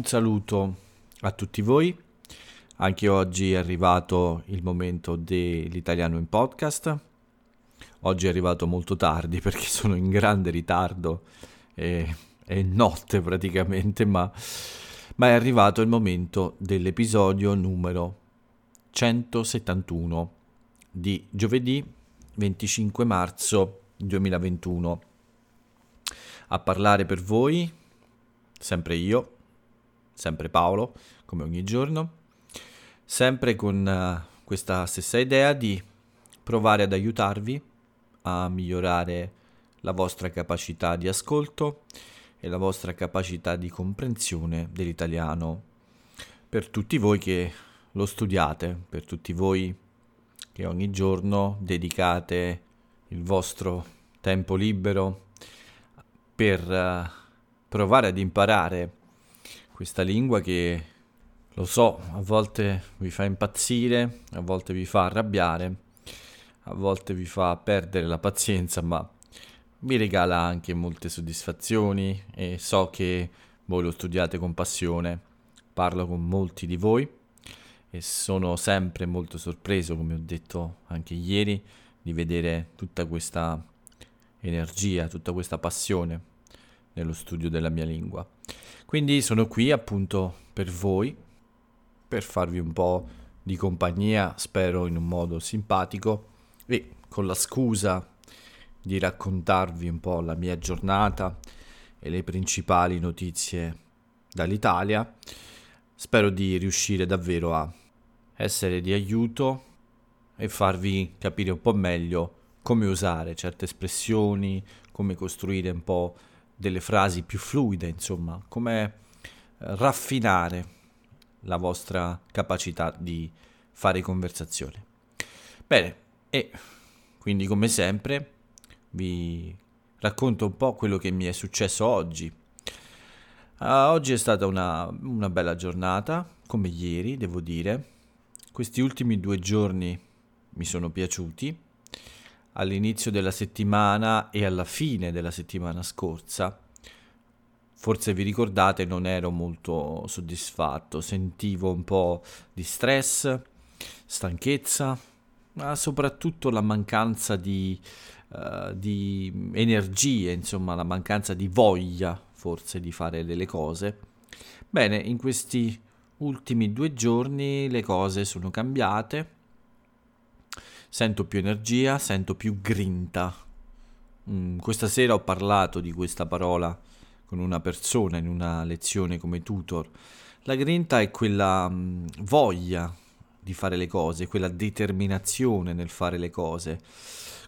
Un saluto a tutti voi. Anche oggi è arrivato il momento dell'italiano in podcast. Oggi è arrivato molto tardi perché sono in grande ritardo e è notte praticamente, ma, ma è arrivato il momento dell'episodio numero 171 di giovedì 25 marzo 2021. A parlare per voi, sempre io, sempre Paolo, come ogni giorno, sempre con uh, questa stessa idea di provare ad aiutarvi a migliorare la vostra capacità di ascolto e la vostra capacità di comprensione dell'italiano. Per tutti voi che lo studiate, per tutti voi che ogni giorno dedicate il vostro tempo libero per uh, provare ad imparare questa lingua che lo so, a volte vi fa impazzire, a volte vi fa arrabbiare, a volte vi fa perdere la pazienza, ma vi regala anche molte soddisfazioni e so che voi lo studiate con passione. Parlo con molti di voi e sono sempre molto sorpreso, come ho detto anche ieri, di vedere tutta questa energia, tutta questa passione nello studio della mia lingua. Quindi sono qui appunto per voi, per farvi un po' di compagnia, spero in un modo simpatico e con la scusa di raccontarvi un po' la mia giornata e le principali notizie dall'Italia. Spero di riuscire davvero a essere di aiuto e farvi capire un po' meglio come usare certe espressioni, come costruire un po' delle frasi più fluide, insomma, come eh, raffinare la vostra capacità di fare conversazione. Bene, e quindi come sempre vi racconto un po' quello che mi è successo oggi. Uh, oggi è stata una, una bella giornata, come ieri, devo dire. Questi ultimi due giorni mi sono piaciuti. All'inizio della settimana e alla fine della settimana scorsa, forse vi ricordate, non ero molto soddisfatto, sentivo un po' di stress, stanchezza, ma soprattutto la mancanza di, uh, di energie, insomma, la mancanza di voglia forse di fare delle cose. Bene, in questi ultimi due giorni le cose sono cambiate. Sento più energia, sento più grinta. Mm, questa sera ho parlato di questa parola con una persona in una lezione come tutor. La grinta è quella mm, voglia di fare le cose, quella determinazione nel fare le cose,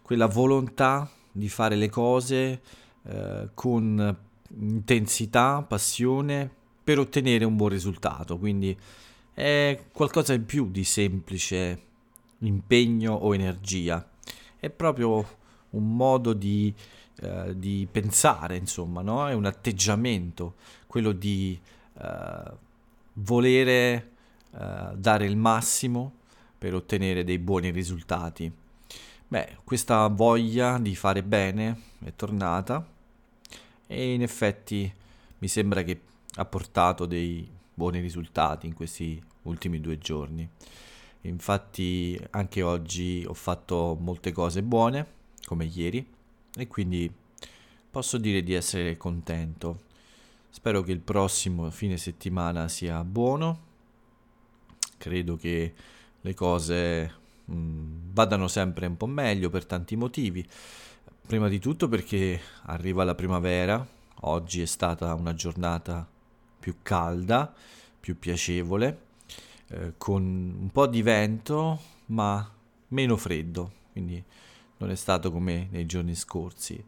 quella volontà di fare le cose eh, con intensità, passione per ottenere un buon risultato. Quindi è qualcosa in più di semplice impegno o energia. È proprio un modo di, eh, di pensare, insomma, no? È un atteggiamento, quello di eh, volere eh, dare il massimo per ottenere dei buoni risultati. Beh, questa voglia di fare bene è tornata e in effetti mi sembra che ha portato dei buoni risultati in questi ultimi due giorni. Infatti anche oggi ho fatto molte cose buone, come ieri, e quindi posso dire di essere contento. Spero che il prossimo fine settimana sia buono. Credo che le cose mh, mm, vadano sempre un po' meglio per tanti motivi. Prima di tutto perché arriva la primavera, oggi è stata una giornata più calda, più piacevole, eh, con un po' di vento ma meno freddo, quindi non è stato come nei giorni scorsi.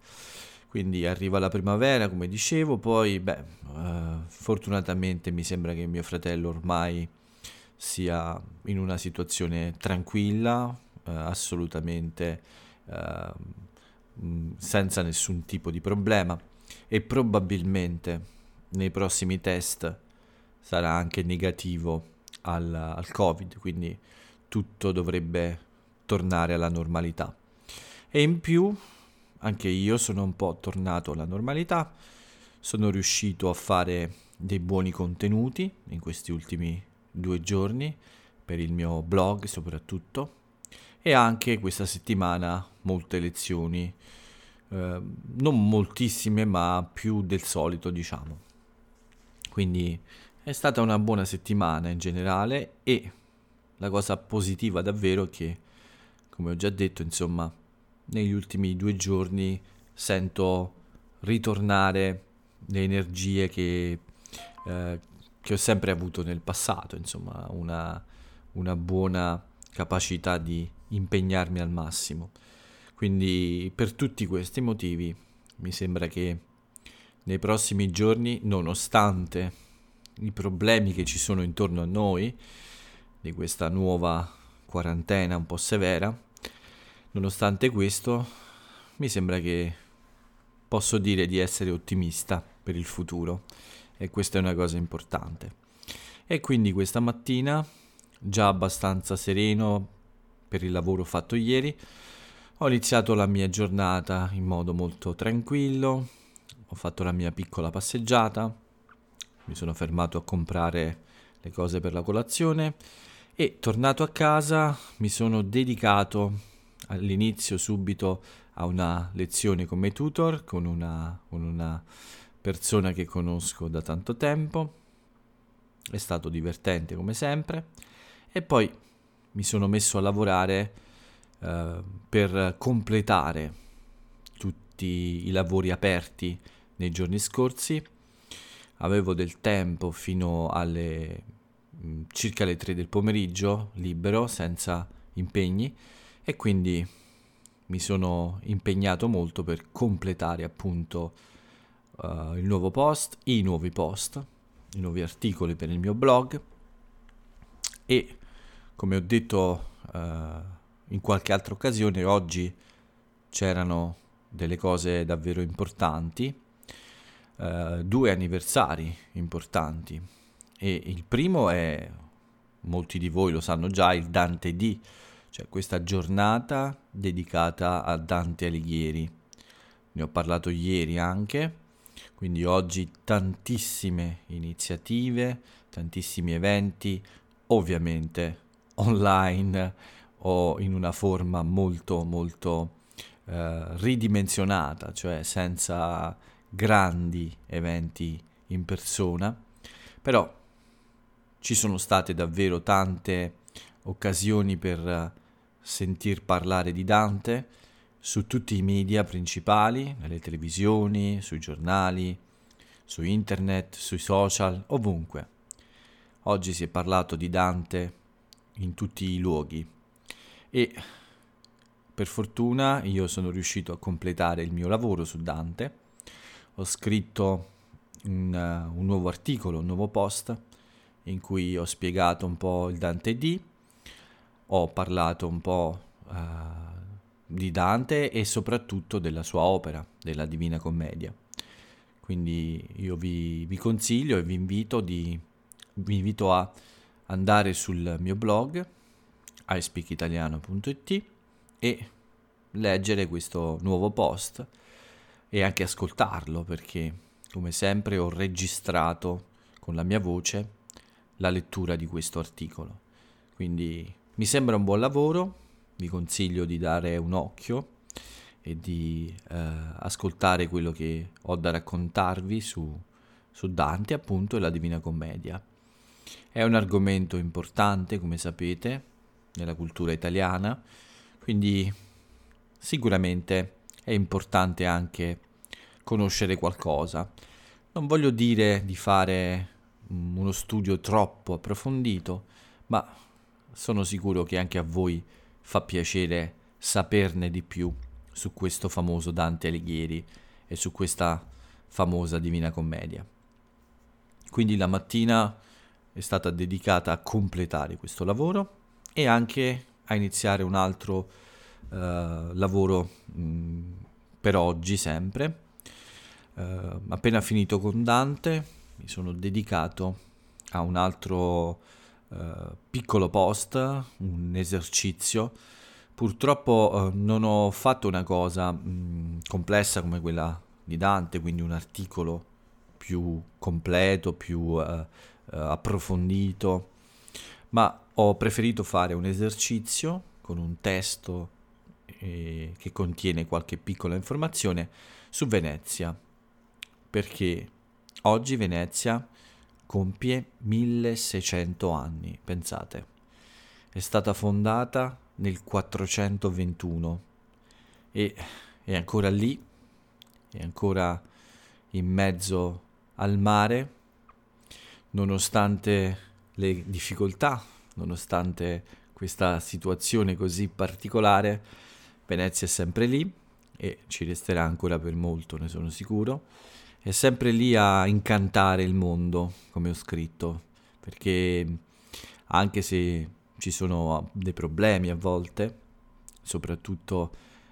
Quindi arriva la primavera, come dicevo, poi beh, eh, fortunatamente mi sembra che mio fratello ormai sia in una situazione tranquilla, eh, assolutamente eh, senza nessun tipo di problema e probabilmente nei prossimi test sarà anche negativo al, al Covid, quindi tutto dovrebbe tornare alla normalità. E in più anche io sono un po' tornato alla normalità, sono riuscito a fare dei buoni contenuti in questi ultimi due giorni per il mio blog soprattutto e anche questa settimana molte lezioni, eh, non moltissime ma più del solito diciamo. Quindi è stata una buona settimana in generale e la cosa positiva davvero è che, come ho già detto, insomma, negli ultimi due giorni sento ritornare le energie che, eh, che ho sempre avuto nel passato, insomma, una, una buona capacità di impegnarmi al massimo. Quindi per tutti questi motivi mi sembra che nei prossimi giorni, nonostante i problemi che ci sono intorno a noi, di questa nuova quarantena un po' severa, nonostante questo mi sembra che posso dire di essere ottimista per il futuro e questa è una cosa importante. E quindi questa mattina, già abbastanza sereno per il lavoro fatto ieri, ho iniziato la mia giornata in modo molto tranquillo, ho fatto la mia piccola passeggiata, mi sono fermato a comprare le cose per la colazione e tornato a casa mi sono dedicato all'inizio subito a una lezione come tutor con una, con una persona che conosco da tanto tempo. È stato divertente come sempre e poi mi sono messo a lavorare eh, per completare tutti i lavori aperti nei giorni scorsi. Avevo del tempo fino alle mm, circa le 3 del pomeriggio libero senza impegni e quindi mi sono impegnato molto per completare appunto uh, il nuovo post, i nuovi post, i nuovi articoli per il mio blog e come ho detto uh, in qualche altra occasione oggi c'erano delle cose davvero importanti, uh, due anniversari importanti e il primo è, molti di voi lo sanno già, il Dante D cioè questa giornata dedicata a Dante Alighieri. Ne ho parlato ieri anche, quindi oggi tantissime iniziative, tantissimi eventi, ovviamente online o in una forma molto molto eh, ridimensionata, cioè senza grandi eventi in persona, però ci sono state davvero tante occasioni per sentir parlare di Dante su tutti i media principali, nelle televisioni, sui giornali, su internet, sui social, ovunque. Oggi si è parlato di Dante in tutti i luoghi e per fortuna io sono riuscito a completare il mio lavoro su Dante. Ho scritto un, uh, un nuovo articolo, un nuovo post in cui ho spiegato un po' il Dante D ho parlato un po' uh, di Dante e soprattutto della sua opera, della Divina Commedia. Quindi io vi, vi consiglio e vi invito, di, vi invito a andare sul mio blog iSpeakitaliano.it e leggere questo nuovo post e anche ascoltarlo perché come sempre ho registrato con la mia voce la lettura di questo articolo. Quindi mi sembra un buon lavoro, vi consiglio di dare un occhio e di eh, ascoltare quello che ho da raccontarvi su, su Dante appunto e la Divina Commedia. È un argomento importante, come sapete, nella cultura italiana, quindi sicuramente è importante anche conoscere qualcosa. Non voglio dire di fare uno studio troppo approfondito, ma sono sicuro che anche a voi fa piacere saperne di più su questo famoso Dante Alighieri e su questa famosa Divina Commedia. Quindi la mattina è stata dedicata a completare questo lavoro e anche a iniziare un altro lavoro mh, per oggi sempre. Uh, appena finito con Dante mi sono dedicato a un altro eh, piccolo post, un esercizio. Purtroppo non ho fatto una cosa mh, complessa come quella di Dante, quindi un articolo più completo, più uh, approfondito, ma ho preferito fare un esercizio con un testo eh, che contiene qualche piccola informazione su Venezia, perché oggi Venezia compie 1600 anni, pensate. È stata fondata nel 421 e è ancora lì, è ancora in mezzo al mare, nonostante le difficoltà, nonostante questa situazione così particolare, Venezia è sempre lì e ci resterà ancora per molto, ne sono sicuro. È sempre lì a incantare il mondo, come ho scritto, perché anche se ci sono dei problemi a volte, soprattutto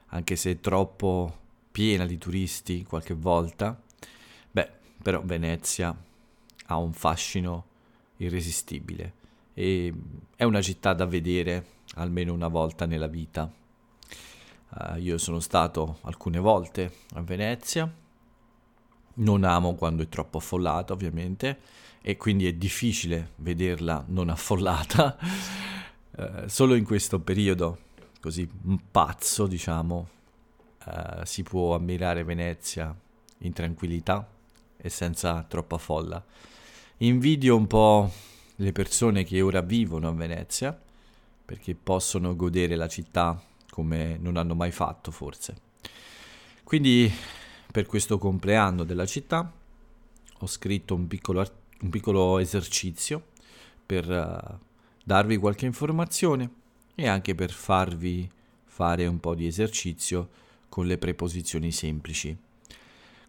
anche se è troppo piena di turisti qualche volta, beh, però Venezia ha un fascino irresistibile e è una città da vedere almeno una volta nella vita. Uh, io sono stato alcune volte a Venezia, non amo quando è troppo affollata ovviamente e quindi è difficile vederla non affollata. uh, solo in questo periodo così pazzo, diciamo, uh, si può ammirare Venezia in tranquillità e senza troppa folla. Invidio un po' le persone che ora vivono a Venezia perché possono godere la città come non hanno mai fatto forse. Quindi per questo compleanno della città ho scritto un piccolo, un piccolo esercizio per uh, darvi qualche informazione e anche per farvi fare un po' di esercizio con le preposizioni semplici.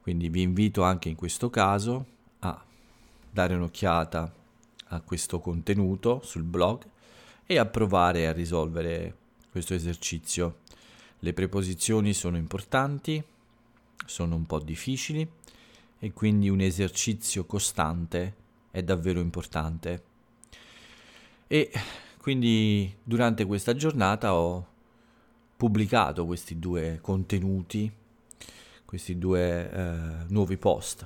Quindi vi invito anche in questo caso a dare un'occhiata a questo contenuto sul blog e a provare a risolvere questo esercizio. Le preposizioni sono importanti, sono un po' difficili e quindi un esercizio costante è davvero importante. E quindi durante questa giornata ho pubblicato questi due contenuti, questi due eh, nuovi post.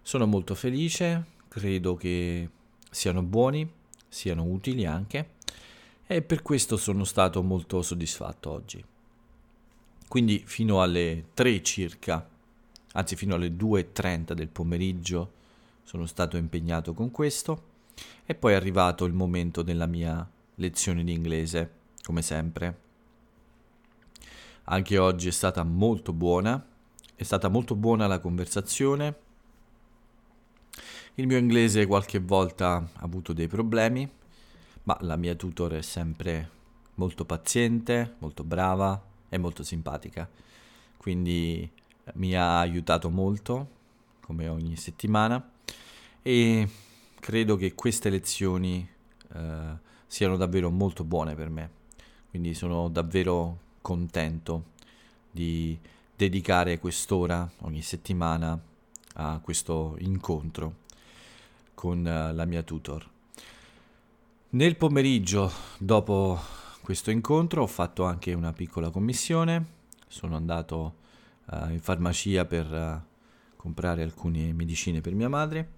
Sono molto felice, credo che siano buoni, siano utili anche e per questo sono stato molto soddisfatto oggi. Quindi fino alle 3 circa, anzi fino alle 2.30 del pomeriggio sono stato impegnato con questo e poi è arrivato il momento della mia lezione di inglese, come sempre. Anche oggi è stata molto buona, è stata molto buona la conversazione. Il mio inglese qualche volta ha avuto dei problemi, ma la mia tutor è sempre molto paziente, molto brava e molto simpatica. Quindi eh, mi ha aiutato molto, come ogni settimana, e credo che queste lezioni eh, siano davvero molto buone per me. Quindi sono davvero contento di dedicare quest'ora ogni settimana a questo incontro con uh, la mia tutor. Nel pomeriggio, dopo questo incontro, ho fatto anche una piccola commissione. Sono andato uh, in farmacia per uh, comprare alcune medicine per mia madre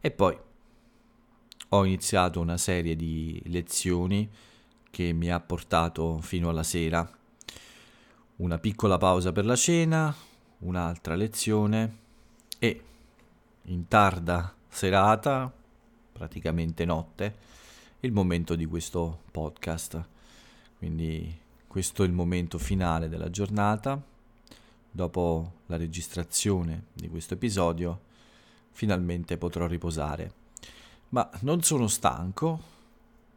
e poi ho iniziato una serie di lezioni che mi ha portato fino alla sera. Una piccola pausa per la cena, un'altra lezione e in tarda serata, praticamente notte, il momento di questo podcast. Quindi questo è il momento finale della giornata. Dopo la registrazione di questo episodio, finalmente potrò riposare. Ma non sono stanco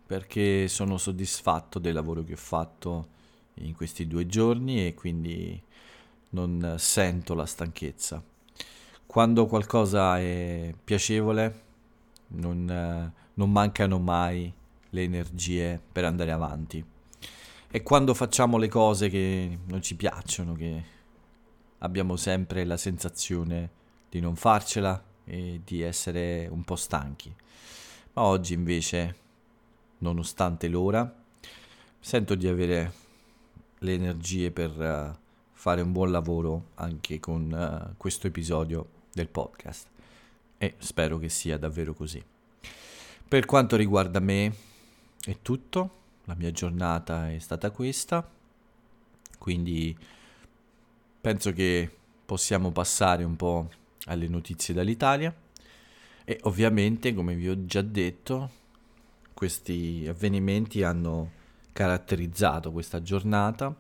perché sono soddisfatto del lavoro che ho fatto in questi due giorni e quindi non sento la stanchezza. Quando qualcosa è piacevole, non, non mancano mai le energie per andare avanti. E quando facciamo le cose che non ci piacciono, che abbiamo sempre la sensazione di non farcela e di essere un po' stanchi. Ma oggi invece, nonostante l'ora, sento di avere le energie per uh, fare un buon lavoro anche con uh, questo episodio del podcast. e spero che sia davvero così. Per quanto riguarda me è tutto, la mia giornata è stata questa, quindi penso che possiamo passare un po' alle notizie dall'Italia. E ovviamente, come vi ho già detto, questi avvenimenti hanno caratterizzato questa giornata.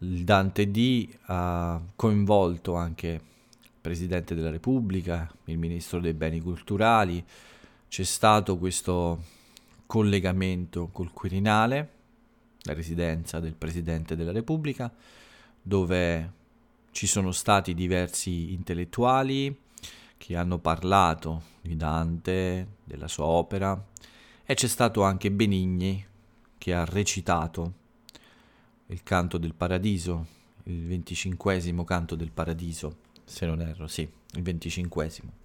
Il Dante D ha coinvolto anche il Presidente della Repubblica, il Ministro dei Beni Culturali, c'è stato questo collegamento col Quirinale, la residenza del Presidente della Repubblica, dove ci sono stati diversi intellettuali che hanno parlato di Dante, della sua opera, e c'è stato anche Benigni che ha recitato il canto del paradiso, il venticinquesimo canto del paradiso, se non erro, sì, il venticinquesimo.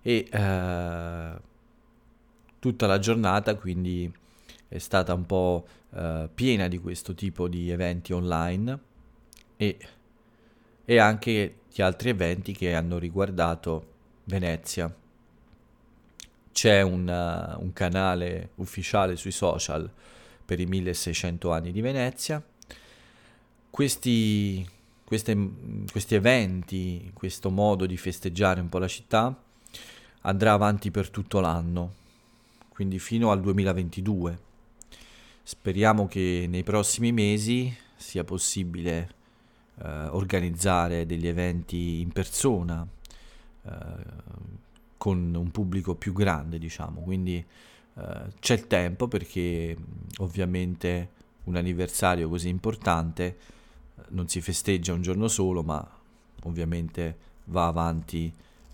E eh, tutta la giornata quindi è stata un po' eh, piena di questo tipo di eventi online e, e anche di altri eventi che hanno riguardato Venezia c'è un, uh, un canale ufficiale sui social per i 1600 anni di Venezia. Questi, queste, questi eventi, questo modo di festeggiare un po' la città andrà avanti per tutto l'anno, quindi fino al 2022. Speriamo che nei prossimi mesi sia possibile eh, organizzare degli eventi in persona, eh, con un pubblico più grande, diciamo, quindi eh, c'è il tempo perché ovviamente un anniversario così importante eh, non si festeggia un giorno solo, ma ovviamente va avanti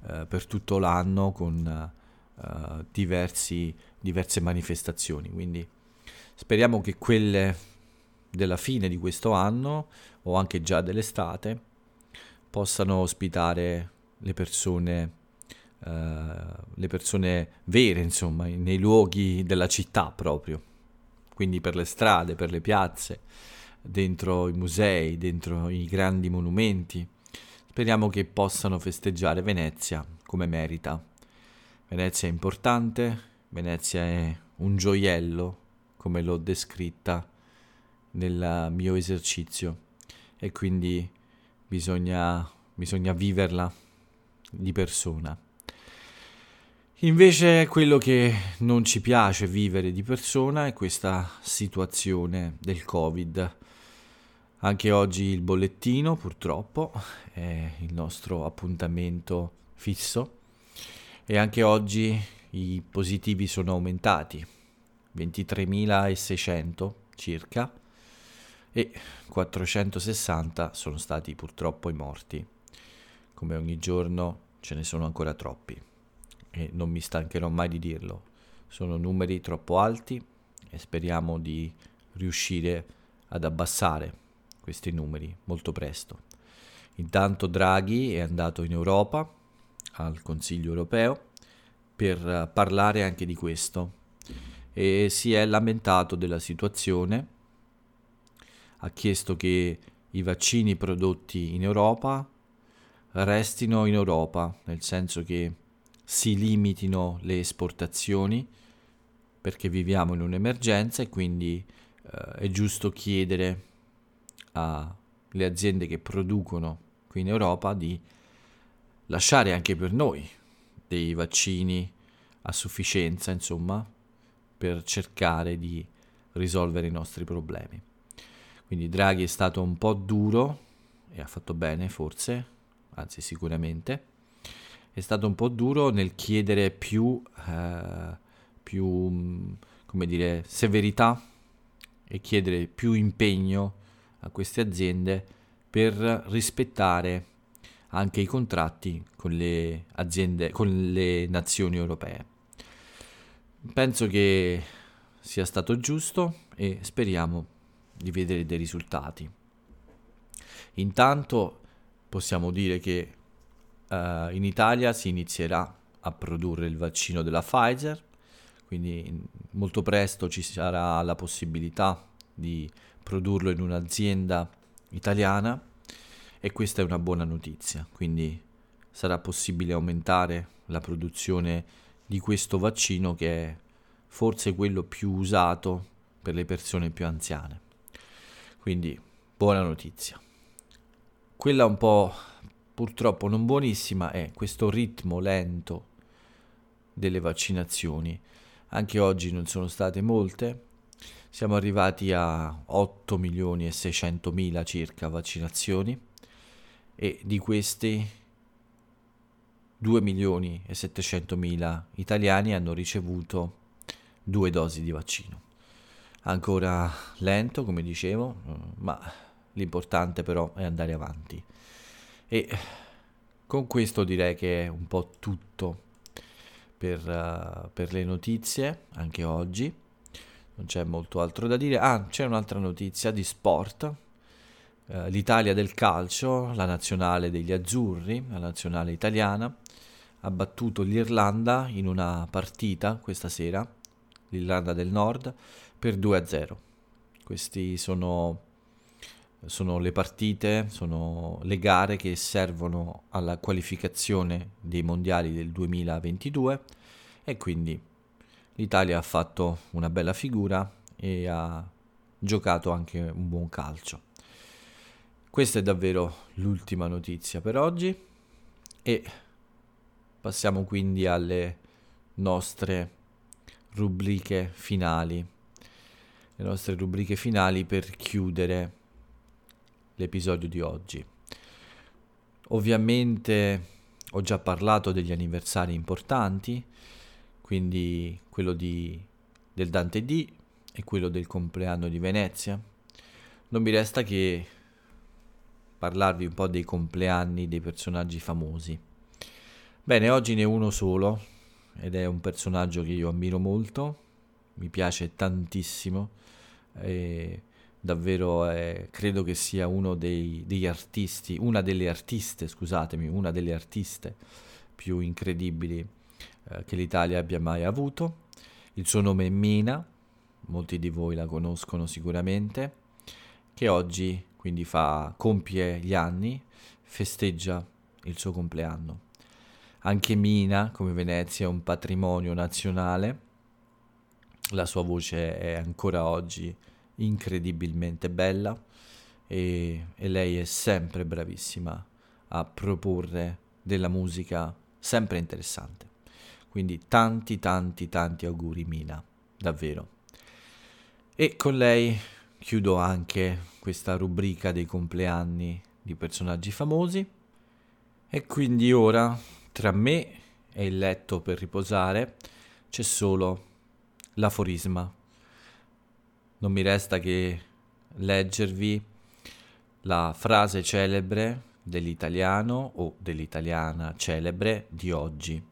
eh, per tutto l'anno con eh, diversi, diverse manifestazioni. Quindi speriamo che quelle della fine di questo anno o anche già dell'estate possano ospitare le persone eh, le persone vere, insomma, nei luoghi della città proprio, quindi per le strade, per le piazze, dentro i musei, dentro i grandi monumenti. Speriamo che possano festeggiare Venezia come merita. Venezia è importante, Venezia è un gioiello, come l'ho descritta nel mio esercizio, e quindi bisogna, bisogna viverla di persona. Invece quello che non ci piace vivere di persona è questa situazione del Covid. Anche oggi il bollettino purtroppo è il nostro appuntamento fisso e anche oggi i positivi sono aumentati, 23.600 circa e 460 sono stati purtroppo i morti. Come ogni giorno ce ne sono ancora troppi e non mi stancherò mai di dirlo. Sono numeri troppo alti e speriamo di riuscire ad abbassare questi numeri molto presto. Intanto Draghi è andato in Europa, al Consiglio europeo, per parlare anche di questo. E si è lamentato della situazione, ha chiesto che i vaccini prodotti in Europa restino in Europa, nel senso che si limitino le esportazioni perché viviamo in un'emergenza e quindi eh, è giusto chiedere alle aziende che producono qui in Europa di lasciare anche per noi dei vaccini a sufficienza, insomma, per cercare di risolvere i nostri problemi. Quindi Draghi è stato un po' duro e ha fatto bene forse, anzi sicuramente, è stato un po' duro nel chiedere più, eh, più come dire, severità e chiedere più impegno a queste aziende per rispettare anche i contratti con le aziende, con le nazioni europee. Penso che sia stato giusto e speriamo di vedere dei risultati. Intanto possiamo dire che uh, in Italia si inizierà a produrre il vaccino della Pfizer, quindi molto presto ci sarà la possibilità di produrlo in un'azienda italiana e questa è una buona notizia, quindi sarà possibile aumentare la produzione di questo vaccino che è forse quello più usato per le persone più anziane. Quindi buona notizia. Quella un po' purtroppo non buonissima è questo ritmo lento delle vaccinazioni. Anche oggi non sono state molte, siamo arrivati a 8 milioni e 600 mila circa vaccinazioni e di questi 2 milioni e 700 mila italiani hanno ricevuto due dosi di vaccino. Ancora lento, come dicevo, ma l'importante però è andare avanti. E con questo direi che è un po' tutto per, uh, per le notizie, anche oggi. Non c'è molto altro da dire. Ah, c'è un'altra notizia di sport. Uh, L'Italia del calcio, la nazionale degli azzurri, la nazionale italiana, ha battuto l'Irlanda in una partita questa sera, l'Irlanda del Nord, per 2-0. Queste sono, sono le partite, sono le gare che servono alla qualificazione dei mondiali del 2022 e quindi l'Italia ha fatto una bella figura e ha giocato anche un buon calcio. Questa è davvero l'ultima notizia per oggi e Passiamo quindi alle nostre rubriche finali. Le nostre rubriche finali per chiudere l'episodio di oggi. Ovviamente ho già parlato degli anniversari importanti, quindi quello di, del Dante D e quello del compleanno di Venezia. Non mi resta che parlarvi un po' dei compleanni dei personaggi famosi. Bene, oggi ne è uno solo ed è un personaggio che io ammiro molto, mi piace tantissimo e davvero è, credo che sia uno dei, degli artisti, una delle artiste, scusatemi, una delle artiste più incredibili eh, che l'Italia abbia mai avuto. Il suo nome è Mina, molti di voi la conoscono sicuramente, che oggi quindi fa, compie gli anni, festeggia il suo compleanno. Anche Mina, come Venezia, è un patrimonio nazionale. La sua voce è ancora oggi incredibilmente bella e, e lei è sempre bravissima a proporre della musica sempre interessante. Quindi tanti tanti tanti auguri Mina, davvero. E con lei chiudo anche questa rubrica dei compleanni di personaggi famosi. E quindi ora tra me e il letto per riposare c'è solo l'aforisma. Non mi resta che leggervi la frase celebre dell'italiano o dell'italiana celebre di oggi.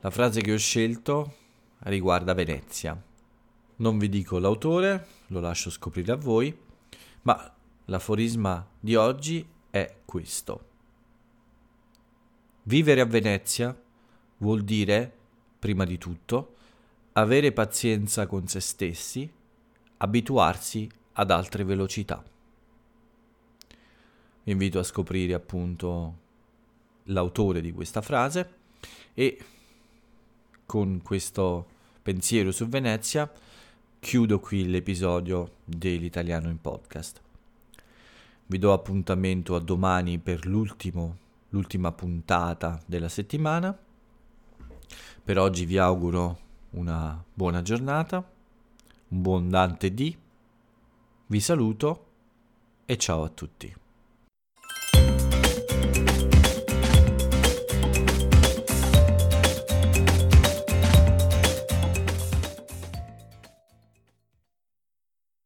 La frase che ho scelto riguarda Venezia. Non vi dico l'autore, lo lascio scoprire a voi, ma l'aforisma di oggi è questo. Vivere a Venezia vuol dire, prima di tutto, avere pazienza con se stessi, abituarsi ad altre velocità. Vi invito a scoprire appunto l'autore di questa frase e con questo pensiero su Venezia chiudo qui l'episodio dell'italiano in podcast. Vi do appuntamento a domani per l'ultima puntata della settimana. Per oggi vi auguro una buona giornata, un buon Dante D. Vi saluto e ciao a tutti.